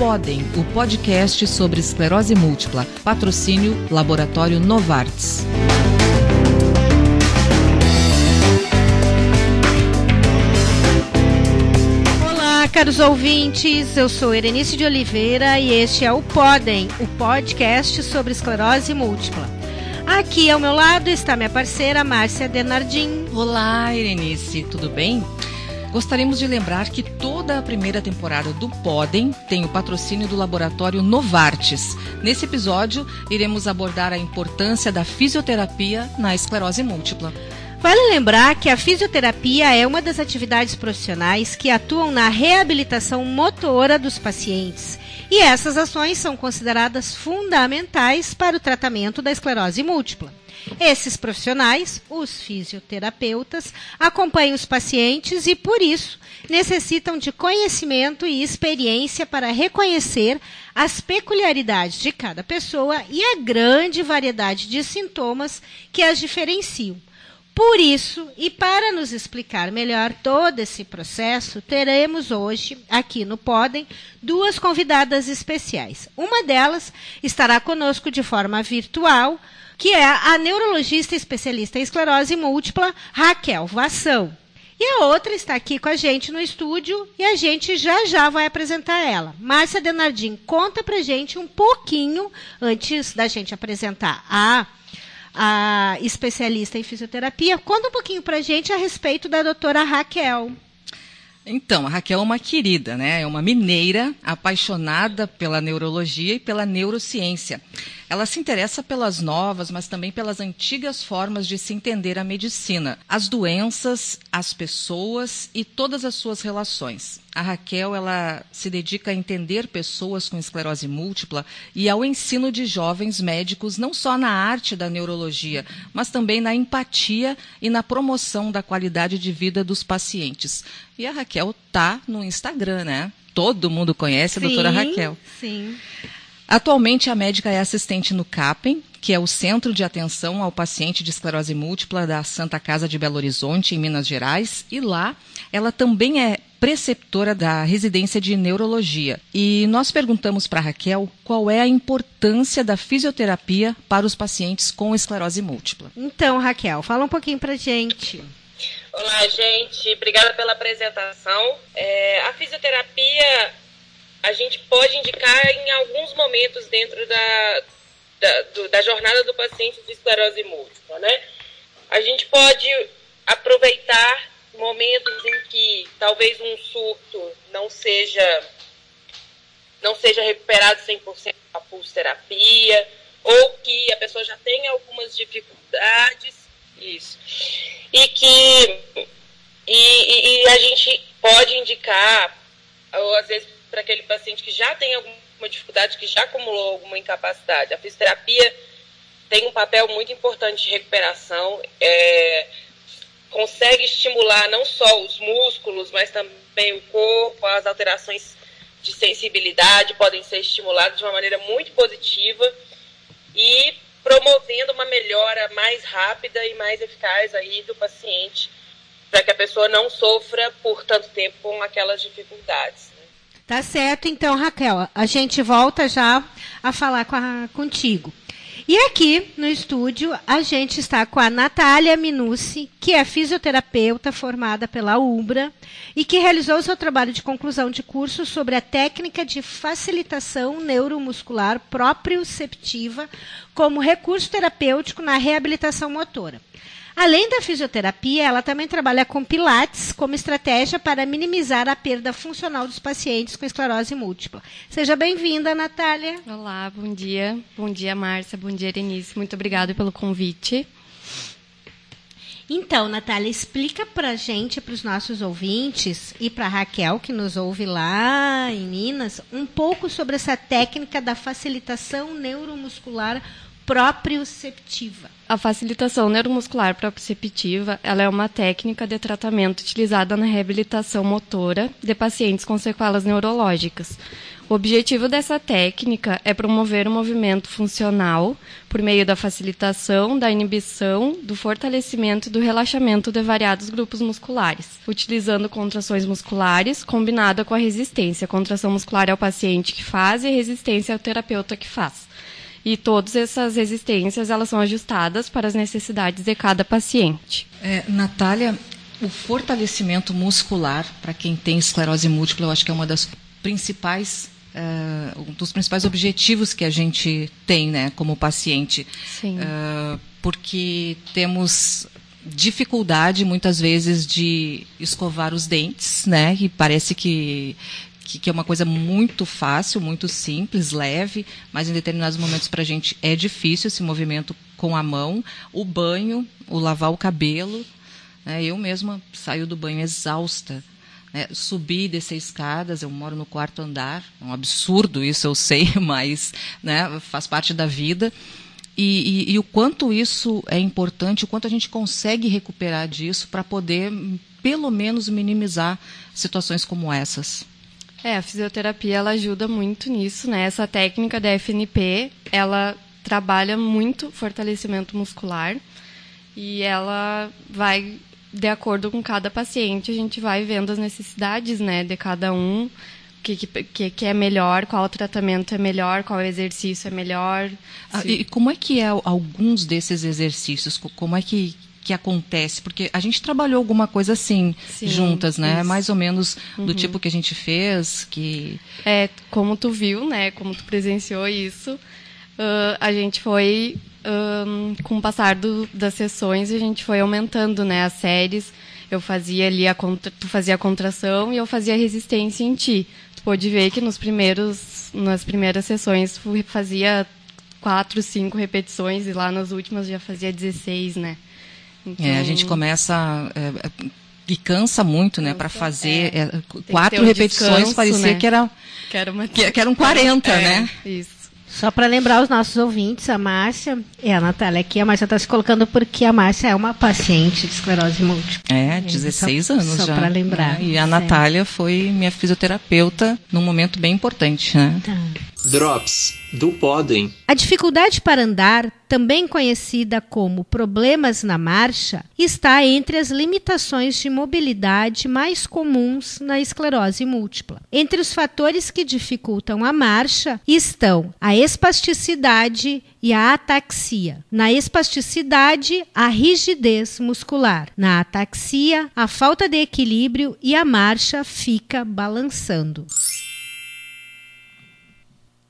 Podem, o podcast sobre esclerose múltipla. Patrocínio Laboratório Novartis. Olá, caros ouvintes. Eu sou Erenice de Oliveira e este é o Podem, o podcast sobre esclerose múltipla. Aqui ao meu lado está minha parceira Márcia Denardim. Olá, Erenice, tudo bem? Gostaríamos de lembrar que toda a primeira temporada do Podem tem o patrocínio do laboratório Novartis. Nesse episódio, iremos abordar a importância da fisioterapia na esclerose múltipla. Vale lembrar que a fisioterapia é uma das atividades profissionais que atuam na reabilitação motora dos pacientes. E essas ações são consideradas fundamentais para o tratamento da esclerose múltipla. Esses profissionais, os fisioterapeutas, acompanham os pacientes e, por isso, necessitam de conhecimento e experiência para reconhecer as peculiaridades de cada pessoa e a grande variedade de sintomas que as diferenciam. Por isso, e para nos explicar melhor todo esse processo, teremos hoje, aqui no Podem, duas convidadas especiais. Uma delas estará conosco de forma virtual, que é a neurologista especialista em esclerose múltipla, Raquel Vação. E a outra está aqui com a gente no estúdio e a gente já já vai apresentar ela. Márcia Denardim, conta pra gente um pouquinho, antes da gente apresentar a a especialista em fisioterapia. Conta um pouquinho para a gente a respeito da doutora Raquel. Então, a Raquel é uma querida, né? É uma mineira apaixonada pela neurologia e pela neurociência. Ela se interessa pelas novas, mas também pelas antigas formas de se entender a medicina, as doenças, as pessoas e todas as suas relações. A Raquel ela se dedica a entender pessoas com esclerose múltipla e ao ensino de jovens médicos não só na arte da neurologia, mas também na empatia e na promoção da qualidade de vida dos pacientes. E a Raquel tá no Instagram, né? Todo mundo conhece a doutora Raquel. Sim. Atualmente, a médica é assistente no CAPEM, que é o Centro de Atenção ao Paciente de Esclerose Múltipla da Santa Casa de Belo Horizonte, em Minas Gerais, e lá ela também é preceptora da residência de neurologia. E nós perguntamos para Raquel qual é a importância da fisioterapia para os pacientes com esclerose múltipla. Então, Raquel, fala um pouquinho para gente. Olá, gente. Obrigada pela apresentação. É, a fisioterapia a gente pode indicar em alguns momentos dentro da, da, do, da jornada do paciente de esclerose múltipla, né? A gente pode aproveitar momentos em que talvez um surto não seja não seja recuperado 100% a pulsoterapia, ou que a pessoa já tenha algumas dificuldades, isso, e que e, e a gente pode indicar, ou às vezes para aquele paciente que já tem alguma dificuldade, que já acumulou alguma incapacidade. A fisioterapia tem um papel muito importante de recuperação, é, consegue estimular não só os músculos, mas também o corpo, as alterações de sensibilidade podem ser estimuladas de uma maneira muito positiva e promovendo uma melhora mais rápida e mais eficaz aí do paciente, para que a pessoa não sofra por tanto tempo com aquelas dificuldades. Tá certo, então, Raquel, a gente volta já a falar com a, contigo. E aqui no estúdio a gente está com a Natália Minucci, que é fisioterapeuta formada pela UBRA e que realizou seu trabalho de conclusão de curso sobre a técnica de facilitação neuromuscular proprioceptiva como recurso terapêutico na reabilitação motora. Além da fisioterapia, ela também trabalha com Pilates como estratégia para minimizar a perda funcional dos pacientes com esclerose múltipla. Seja bem-vinda, Natália. Olá, bom dia. Bom dia, Márcia. Bom dia, Denise. Muito obrigada pelo convite. Então, Natália, explica para a gente, para os nossos ouvintes e para a Raquel, que nos ouve lá em Minas, um pouco sobre essa técnica da facilitação neuromuscular proprioceptiva? A facilitação neuromuscular proprioceptiva ela é uma técnica de tratamento utilizada na reabilitação motora de pacientes com sequelas neurológicas. O objetivo dessa técnica é promover o movimento funcional por meio da facilitação, da inibição, do fortalecimento e do relaxamento de variados grupos musculares, utilizando contrações musculares combinada com a resistência. Contração muscular é o paciente que faz e resistência é o terapeuta que faz. E todas essas resistências elas são ajustadas para as necessidades de cada paciente. É, Natália, o fortalecimento muscular para quem tem esclerose múltipla, eu acho que é uma das principais uh, um dos principais objetivos que a gente tem, né, como paciente, uh, porque temos dificuldade muitas vezes de escovar os dentes, né, e parece que que, é uma coisa muito fácil, muito simples, leve, mas em determinados momentos para a gente é difícil esse movimento com a mão. O banho, o lavar o cabelo. Né? Eu mesma saio do banho exausta né, subir e descer escadas, eu moro no quarto andar, é um absurdo isso, eu sei, mas né, faz parte da vida. E, e, e, o quanto isso é importante, o quanto a gente consegue recuperar disso para poder, pelo menos, minimizar situações como essas. É, a fisioterapia ela ajuda muito nisso, né? Essa técnica da FNP, ela trabalha muito fortalecimento muscular e ela vai de acordo com cada paciente, a gente vai vendo as necessidades, né, de cada um, o que, que, que, é melhor, qual tratamento é melhor, qual exercício é melhor. Ah, e como é que é alguns desses exercícios? Como é que, que acontece? Porque a gente trabalhou alguma coisa assim, Sim, juntas, né? Isso. Mais ou menos do uhum. tipo que a gente fez, que... É, como tu viu, né? Como tu presenciou isso, uh, a gente foi um, com o passar do, das sessões, a gente foi aumentando né, as séries. Eu fazia ali a contra, tu fazia a contração e eu fazia resistência em ti. Tu pode ver que nos primeiros, nas primeiras sessões fazia quatro, cinco repetições e lá nas últimas já fazia 16, né? Então... É, a gente começa é, é, e cansa muito, né, para fazer é, é quatro um repetições descanso, parecia né? que era que, era uma... que, que eram 40, é, né? Isso. Só para lembrar os nossos ouvintes, a Márcia e a Natália aqui, a Márcia está se colocando porque a Márcia é uma paciente de esclerose múltipla. É, 16 só, anos só já. Só para lembrar. É, e a Natália foi minha fisioterapeuta num momento bem importante, né? Tá. Drops do Podem. A dificuldade para andar, também conhecida como problemas na marcha, está entre as limitações de mobilidade mais comuns na esclerose múltipla. Entre os fatores que dificultam a marcha estão a espasticidade e a ataxia. Na espasticidade, a rigidez muscular. Na ataxia, a falta de equilíbrio e a marcha fica balançando.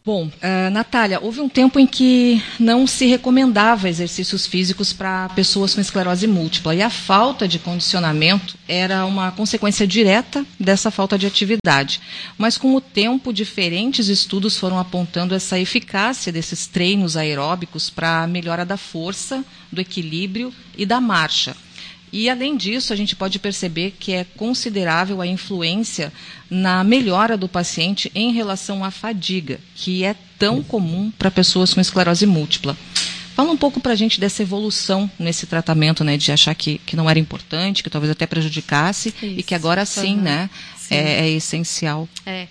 Bom, uh, Natália, houve um tempo em que não se recomendava exercícios físicos para pessoas com esclerose múltipla e a falta de condicionamento era uma consequência direta dessa falta de atividade. Mas com o tempo, diferentes estudos foram apontando essa eficácia desses treinos aeróbicos para a melhora da força, do equilíbrio e da marcha. E, além disso, a gente pode perceber que é considerável a influência na melhora do paciente em relação à fadiga, que é tão comum para pessoas com esclerose múltipla. Fala um pouco para a gente dessa evolução nesse tratamento, né, de achar que, que não era importante, que talvez até prejudicasse, Isso. e que agora sim, uhum. né, sim. É, é, essencial. É.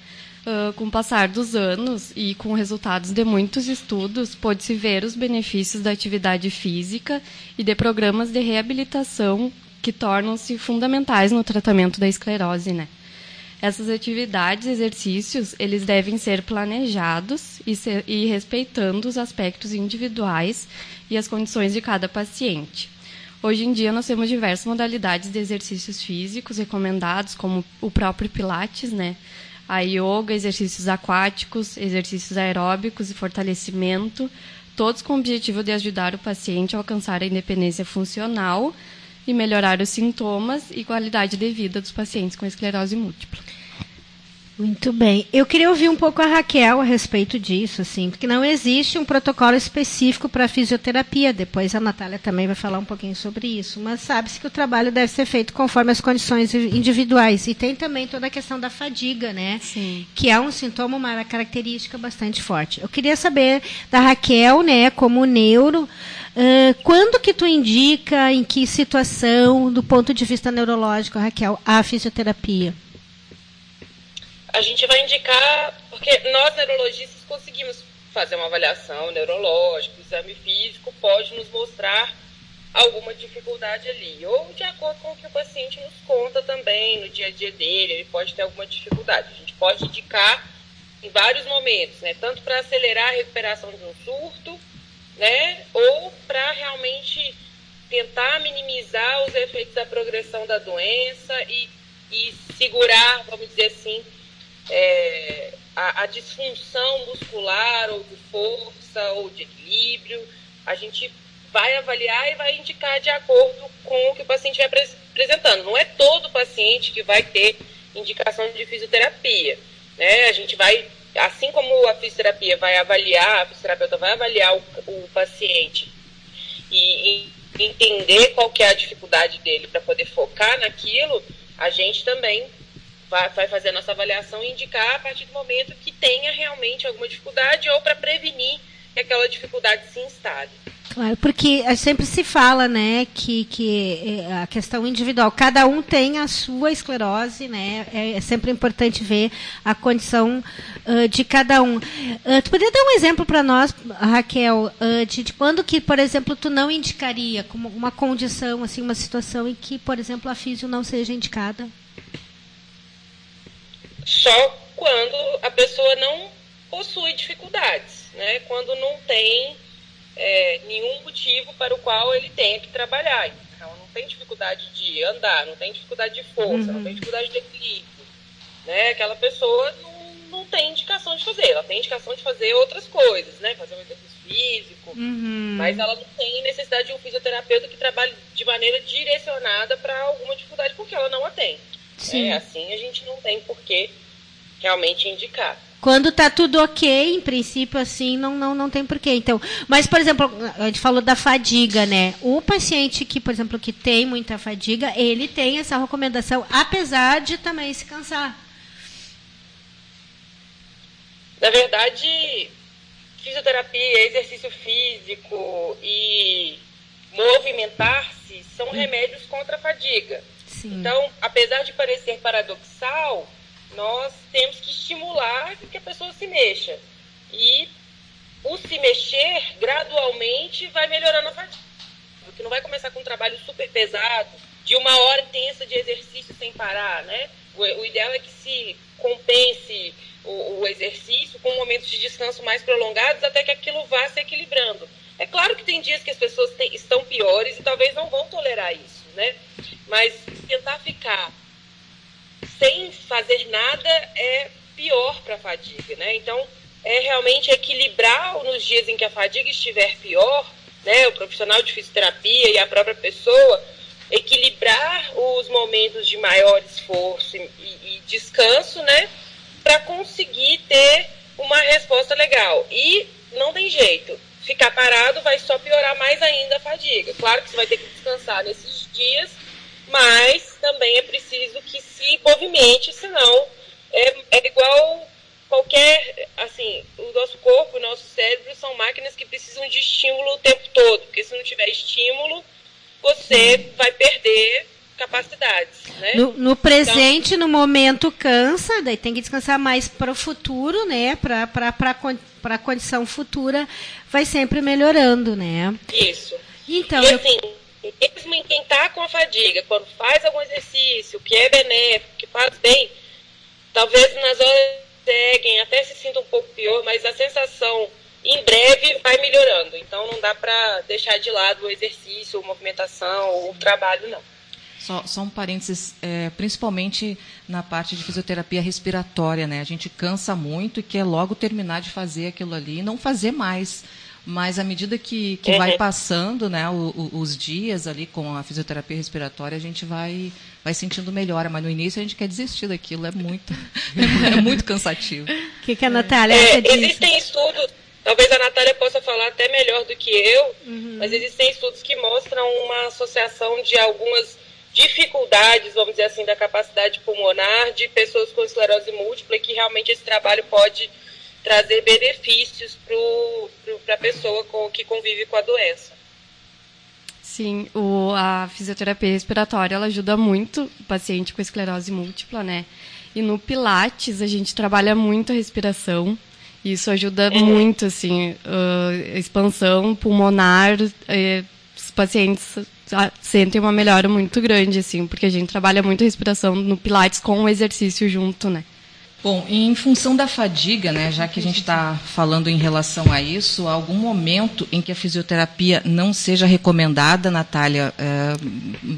Uh, com o passar dos anos e com resultados de muitos estudos, pôde-se ver os benefícios da atividade física e de programas de reabilitação que tornam-se fundamentais no tratamento da esclerose, né? Essas atividades, exercícios, eles devem ser planejados e, ser, e respeitando os aspectos individuais e as condições de cada paciente. Hoje em dia nós temos diversas modalidades de exercícios físicos recomendados, como o próprio Pilates, né? A yoga, exercícios aquáticos, exercícios aeróbicos e fortalecimento, todos com o objetivo de ajudar o paciente a alcançar a independência funcional e melhorar os sintomas e qualidade de vida dos pacientes com esclerose múltipla. Muito bem. Eu queria ouvir um pouco a Raquel a respeito disso, assim, porque não existe um protocolo específico para fisioterapia. Depois a Natália também vai falar um pouquinho sobre isso. Mas sabe-se que o trabalho deve ser feito conforme as condições individuais. E tem também toda a questão da fadiga, né? Sim. Que é um sintoma, uma característica bastante forte. Eu queria saber da Raquel, né, como neuro, uh, quando que tu indica, em que situação, do ponto de vista neurológico, Raquel, a fisioterapia? A gente vai indicar, porque nós neurologistas conseguimos fazer uma avaliação neurológica, exame físico pode nos mostrar alguma dificuldade ali, ou de acordo com o que o paciente nos conta também no dia a dia dele, ele pode ter alguma dificuldade. A gente pode indicar em vários momentos, né, tanto para acelerar a recuperação de um surto, né, ou para realmente tentar minimizar os efeitos da progressão da doença e, e segurar, vamos dizer assim, é, a, a, disfunção muscular ou de força ou de equilíbrio. A gente vai avaliar e vai indicar de acordo com o que o paciente vai apresentando. Não é todo paciente que vai ter indicação de fisioterapia. Né? A gente vai, assim como a fisioterapia vai avaliar, a fisioterapeuta vai avaliar o, o paciente e, e entender qual que é a dificuldade dele para poder focar naquilo, a gente também vai, vai fazer a nossa avaliação e indicar a partir do momento que tenha realmente alguma dificuldade ou para prevenir que aquela dificuldade se instale. Claro, porque sempre se fala, né, que, que é, a questão individual, cada um tem a sua esclerose, né, é, é sempre importante ver a condição uh, de cada um. Uh, tu poderia dar um exemplo para nós, Raquel, uh, de, de, quando que, por exemplo, tu não indicaria como uma condição, assim, uma situação em que, por exemplo, a físio não seja indicada? Só quando a pessoa não possui dificuldades, né? Quando não tem é, nenhum motivo para o qual ele tenha que trabalhar. Então, não tem dificuldade de andar, não tem dificuldade de força, uhum. não tem dificuldade de equilíbrio. Né? Aquela pessoa não, não tem indicação de fazer. Ela tem indicação de fazer outras coisas, né? Fazer um exercício físico, uhum. mas ela não tem necessidade de um fisioterapeuta que trabalhe de maneira direcionada para alguma dificuldade, porque ela não a tem. Sim. É, assim a gente não tem por que realmente indicar. Quando está tudo ok, em princípio, assim, não, não, não tem porquê. Então, mas, por exemplo, a gente falou da fadiga, né? O paciente que, por exemplo, que tem muita fadiga, ele tem essa recomendação, apesar de também se cansar. Na verdade, fisioterapia, exercício físico e movimentar-se são hum. remédios contra a fadiga. Sim. Então, apesar de parecer paradoxal, nós temos que estimular que a pessoa se mexa. E o se mexer gradualmente vai melhorando a fadiga. Porque não vai começar com um trabalho super pesado, de uma hora intensa de exercício sem parar, né? O, o ideal é que se compense o, o, exercício com momentos de descanso mais prolongados até que aquilo vá se equilibrando. É claro que tem dias que as pessoas tem, estão piores e talvez não vão tolerar isso, né? Mas tentar ficar sem fazer nada é pior para a fadiga, né? Então, é realmente equilibrar nos dias em que a fadiga estiver pior, né? O profissional de fisioterapia e a própria pessoa equilibrar os momentos de maior esforço e, e descanso, né? Para conseguir ter uma resposta legal. E não tem jeito. Ficar parado vai só piorar mais ainda a fadiga. Claro que você vai ter que descansar nesses dias, mas também é preciso que se movimente, senão é, é igual qualquer, assim, o nosso corpo, o nosso cérebro são máquinas que precisam de estímulo o tempo todo, porque se não tiver estímulo, você vai perder capacidades, né? No, no presente, então, no momento cansa, daí tem que descansar mais para o futuro, né? Para para a condição futura vai sempre melhorando, né? Isso. Então, e assim, eu mesmo em quem está com a fadiga, quando faz algum exercício que é benéfico, que faz bem, talvez nas horas seguem até se sinta um pouco pior, mas a sensação em breve vai melhorando. Então não dá para deixar de lado o exercício, a movimentação, o trabalho, não. Só, só um parênteses, é, principalmente na parte de fisioterapia respiratória, né? A gente cansa muito e quer logo terminar de fazer aquilo ali e não fazer mais Mas à medida que, que vai passando né, o, o, os dias ali com a fisioterapia respiratória, a gente vai, vai sentindo melhora. Mas no início a gente quer desistir daquilo, é muito, é muito cansativo. O que, que a Natália É, acha disso? existem estudos, talvez a Natália possa falar até melhor do que eu, Uhum. mas existem estudos que mostram uma associação de algumas dificuldades, vamos dizer assim, da capacidade pulmonar de pessoas com esclerose múltipla e que realmente esse trabalho pode trazer benefícios para a pessoa com, que convive com a doença. Sim, o, a fisioterapia respiratória ela ajuda muito o paciente com esclerose múltipla, né? E no Pilates a gente trabalha muito a respiração. Isso ajuda muito, assim, a expansão pulmonar. eh, os pacientes sentem uma melhora muito grande, assim, porque a gente trabalha muito a respiração no Pilates com o exercício junto, né? Bom, em função da fadiga, né, já que a gente está falando em relação a isso, há algum momento em que a fisioterapia não seja recomendada, Natália, é,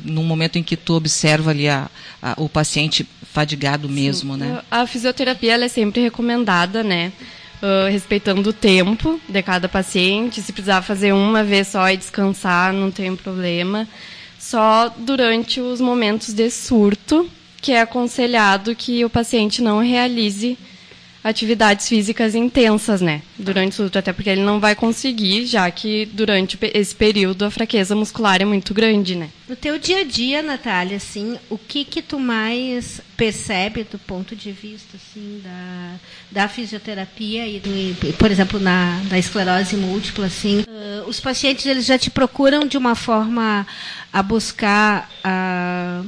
num momento em que tu observa ali a, a- o paciente fadigado mesmo, né? A fisioterapia é sempre recomendada, né? Ah, respeitando o tempo de cada paciente. Se precisar fazer uma vez só e descansar, não tem problema. Só durante os momentos de surto, que é aconselhado que o paciente não realize atividades físicas intensas, né? Durante o surto, até porque ele não vai conseguir, já que durante esse período a fraqueza muscular é muito grande, né? No teu dia a dia, Natália, assim, o que que tu mais percebe do ponto de vista assim da, da fisioterapia e do, por exemplo, na da esclerose múltipla, assim, ah, os pacientes eles já te procuram de uma forma a buscar ah,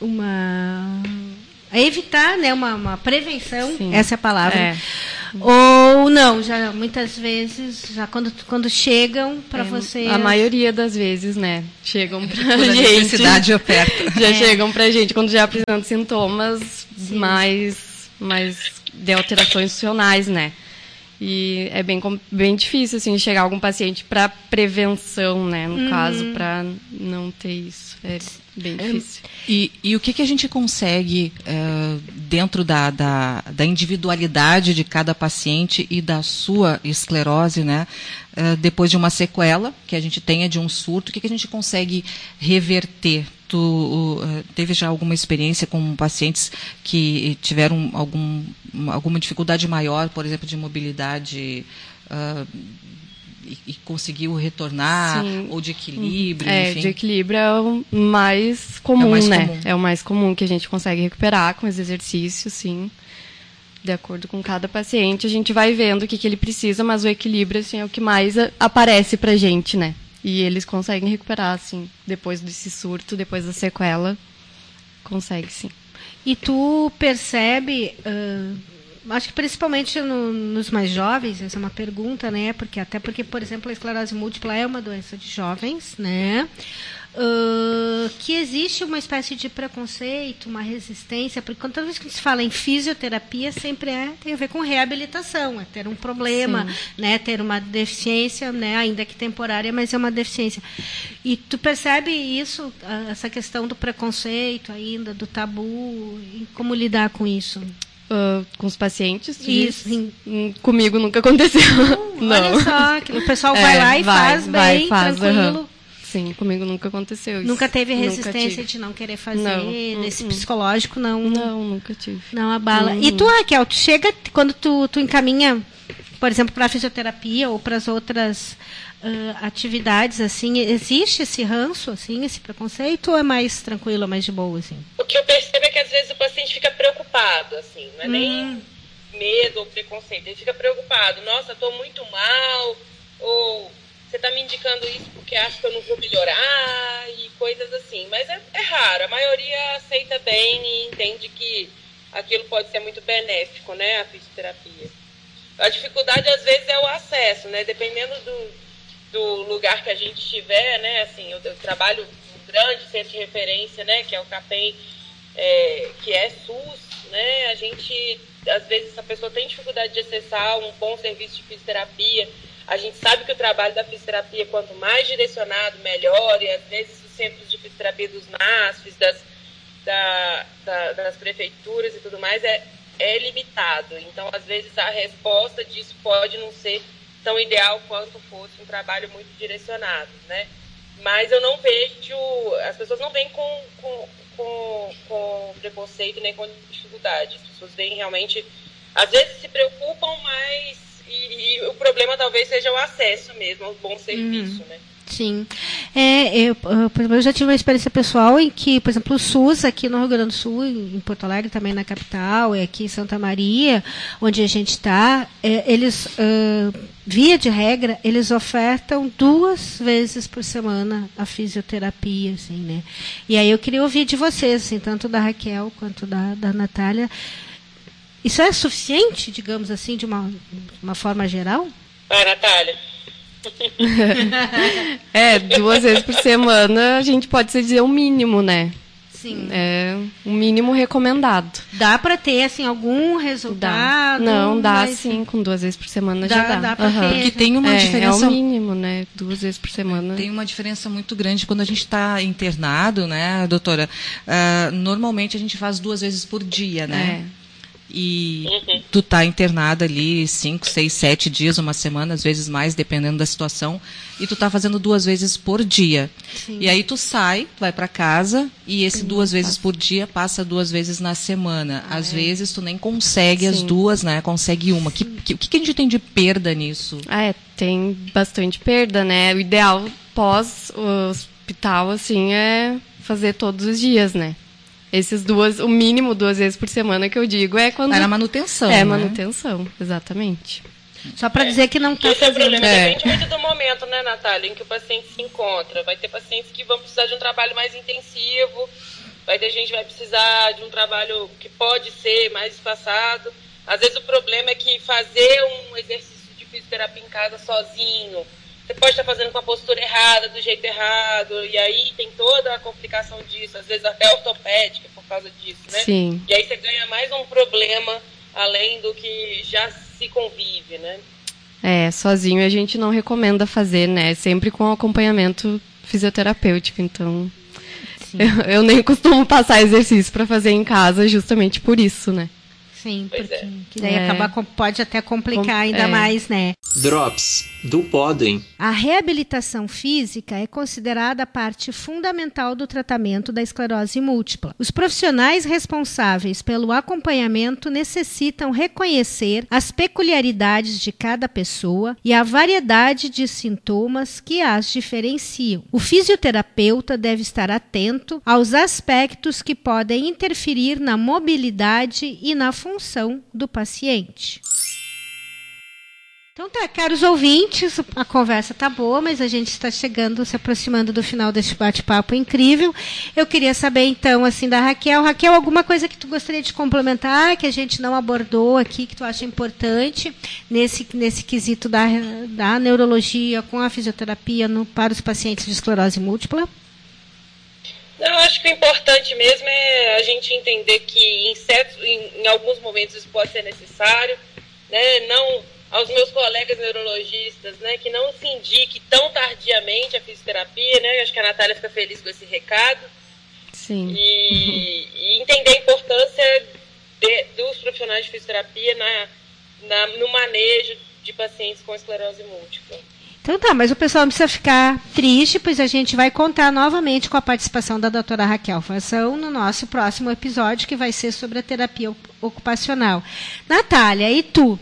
uma a evitar, né, uma, uma prevenção, Sim. essa é a palavra. É. Ou não, já muitas vezes, já quando quando chegam para você A maioria das vezes, né? Chegam pra Quando a gente. necessidade aperta. Já É. chegam pra gente quando já apresentam sintomas mais, mais de alterações funcionais, né? E é bem, bem difícil, assim, chegar algum paciente para prevenção, né? No caso, para não ter isso. É bem difícil. E, e o que, que a gente consegue, eh, dentro da, da, da individualidade de cada paciente e da sua esclerose, né, depois de uma sequela que a gente tenha de um surto, o que, que a gente consegue reverter? Tu uh, eh, teve já alguma experiência com pacientes que tiveram algum, uma- alguma dificuldade maior, por exemplo, de mobilidade? ah, e, e conseguiu retornar, Sim. ou de equilíbrio, É, enfim. de equilíbrio é o mais comum, mais né? comum. É o mais comum que a gente consegue recuperar com os exercícios, sim. De acordo com cada paciente, a gente vai vendo o que, que ele precisa, mas o equilíbrio, assim, é o que mais a- aparece pra gente, né? E eles conseguem recuperar, assim, depois desse surto, depois da sequela. Consegue, sim. E tu percebe, ah, acho que principalmente no- nos mais jovens, essa é uma pergunta, né? Porque até porque, por exemplo, a esclerose múltipla é uma doença de jovens, né? Ah, que existe uma espécie de preconceito, uma resistência, porque toda vez que se fala em fisioterapia, sempre é, tem a ver com reabilitação, é ter um problema, né, ter uma deficiência, né, ainda que temporária, mas é uma deficiência. E tu percebe isso, ah, essa questão do preconceito ainda, do tabu, e como lidar com isso? Ah, com os pacientes, Isso, diz? Hum, Comigo nunca aconteceu. Não. Olha só, que o pessoal É, vai lá e vai, faz vai, bem, faz, tranquilo. Sim, comigo nunca aconteceu isso. Nunca teve Nunca resistência tive. de não querer fazer, Não, nesse psicológico não Não, nunca tive. não abala. Uhum. E tu, Raquel, tu chega quando tu, tu encaminha, por exemplo, para a fisioterapia ou para as outras ah, atividades assim, existe esse ranço assim, esse preconceito ou é mais tranquilo, mais de boa assim? O que eu percebo é que às vezes o paciente fica preocupado, assim, não é nem medo ou preconceito, ele fica preocupado, nossa, estou muito mal, ou você está me indicando isso porque acha que eu não vou melhorar e coisas assim. Mas é, é raro, a maioria aceita bem e entende que aquilo pode ser muito benéfico, né, a fisioterapia. A dificuldade às vezes é o acesso, né, dependendo do, do lugar que a gente estiver, né, assim, eu, eu trabalho no grande centro de referência, né, que é o CAPEM, é, que é SUS, né, a gente, às vezes, a pessoa tem dificuldade de acessar um bom serviço de fisioterapia, a gente sabe que o trabalho da fisioterapia, quanto mais direcionado, melhor, e às vezes os centros de fisioterapia dos NASFs, das, da, da- das prefeituras e tudo mais, é, é limitado. Então, às vezes, a resposta disso pode não ser tão ideal quanto fosse um trabalho muito direcionado, né? Mas eu não vejo, as pessoas não vêm com, com, com, com preconceito nem com dificuldade. As pessoas vêm realmente, às vezes se preocupam, mas e, e o problema talvez seja o acesso mesmo ao bom serviço, uhum. né? Sim. É, eu, eu já tive uma experiência pessoal em que, por exemplo, o SUS aqui no Rio Grande do Sul, em Porto Alegre, também na capital, e aqui em Santa Maria, onde a gente está, é, eles, uh, via de regra, eles ofertam duas vezes por semana a fisioterapia, assim, né? E aí eu queria ouvir de vocês, assim, tanto da Raquel quanto da, da Natália. Isso é suficiente, digamos assim, de uma, uma forma geral? Vai, Natália. é, duas vezes por semana a gente pode dizer o mínimo, né? Sim. É o mínimo recomendado. Dá para ter assim algum resultado? Dá. Não, dá mas... sim, com duas vezes por semana dá, já dá. dá pra uhum. ter. Porque tem uma é, diferença. É o mínimo, né? Duas vezes por semana. Tem uma diferença muito grande quando a gente está internado, né, doutora? Uh, normalmente a gente faz duas vezes por dia, né? É e uhum. tu tá internada ali cinco, seis, sete dias, uma semana, às vezes mais, dependendo da situação, e tu tá fazendo duas vezes por dia. Sim. E aí tu sai, vai para casa e esse Sim, duas vezes por dia passa duas vezes na semana. Ah, às é. vezes tu nem consegue Sim. as duas, né? Consegue uma. O que, que, que, a gente tem de perda nisso? Ah, é, tem bastante perda, né? O ideal pós o hospital, assim, é fazer todos os dias, né? Esses duas, o mínimo duas vezes por semana que eu digo é quando. Era manutenção. É, né? manutenção, exatamente. Só para dizer que não está fazendo. Esse é depende muito do momento, né, Natália, em que o paciente se encontra. Vai ter pacientes que vão precisar de um trabalho mais intensivo, vai ter gente que vai precisar de um trabalho que pode ser mais espaçado. Às vezes o problema é que fazer um exercício de fisioterapia em casa sozinho, você pode estar fazendo com a postura errada, do jeito errado, e aí tem toda a complicação disso, às vezes até ortopédica por causa disso, né? Sim. E aí você ganha mais um problema além do que já se convive, né? É, sozinho a gente não recomenda fazer, né? Sempre com acompanhamento fisioterapêutico, então eu, eu, nem costumo passar exercício para fazer em casa justamente por isso, né? Sim, pois porque é. que daí é. acabar, pode até complicar Com, ainda é. mais, né? Drops do Podem. A reabilitação física é considerada a parte fundamental do tratamento da esclerose múltipla. Os profissionais responsáveis pelo acompanhamento necessitam reconhecer as peculiaridades de cada pessoa e a variedade de sintomas que as diferenciam. O fisioterapeuta deve estar atento aos aspectos que podem interferir na mobilidade e na função função do paciente. Então tá, caros ouvintes, a conversa tá boa, mas a gente está chegando, se aproximando do final deste bate-papo incrível. Eu queria saber então, assim, da Raquel. Raquel, alguma coisa que tu gostaria de complementar, que a gente não abordou aqui, que tu acha importante nesse, nesse quesito da, da neurologia com a fisioterapia no, para os pacientes de esclerose múltipla? Eu acho que o importante mesmo é a gente entender que em, certos, em, em alguns momentos isso pode ser necessário, né? Não aos meus colegas neurologistas, né, que não se indique tão tardiamente a fisioterapia, né? Eu acho que a Natália fica feliz com esse recado. Sim. E, e entender a importância de, dos profissionais de fisioterapia na, na, no manejo de pacientes com esclerose múltipla. Então tá, mas o pessoal não precisa ficar triste, pois a gente vai contar novamente com a participação da doutora Raquel Fação no nosso próximo episódio, que vai ser sobre a terapia ocupacional. Natália, e tu?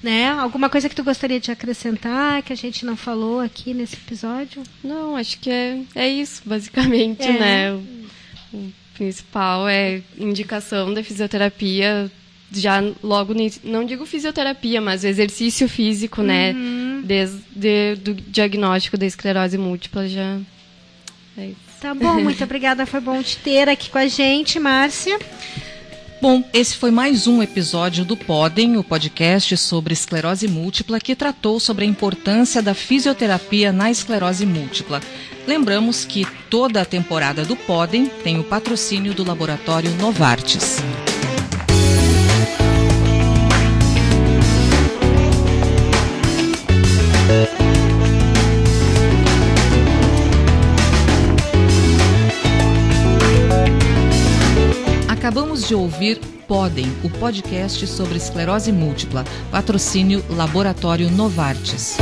Né? Alguma coisa que tu gostaria de acrescentar que a gente não falou aqui nesse episódio? Não, acho que é, é isso, basicamente, é. né? O, o principal é indicação da fisioterapia já logo não digo fisioterapia, mas exercício físico, né? uhum. Desde do diagnóstico da esclerose múltipla já. É isso. Tá bom, muito obrigada, foi bom te ter aqui com a gente, Márcia. Bom, esse foi mais um episódio do Podem, o podcast sobre esclerose múltipla, que tratou sobre a importância da fisioterapia na esclerose múltipla. Lembramos que toda a temporada do Podem tem o patrocínio do laboratório Novartis. De ouvir Podem, o podcast sobre esclerose múltipla, patrocínio Laboratório Novartis.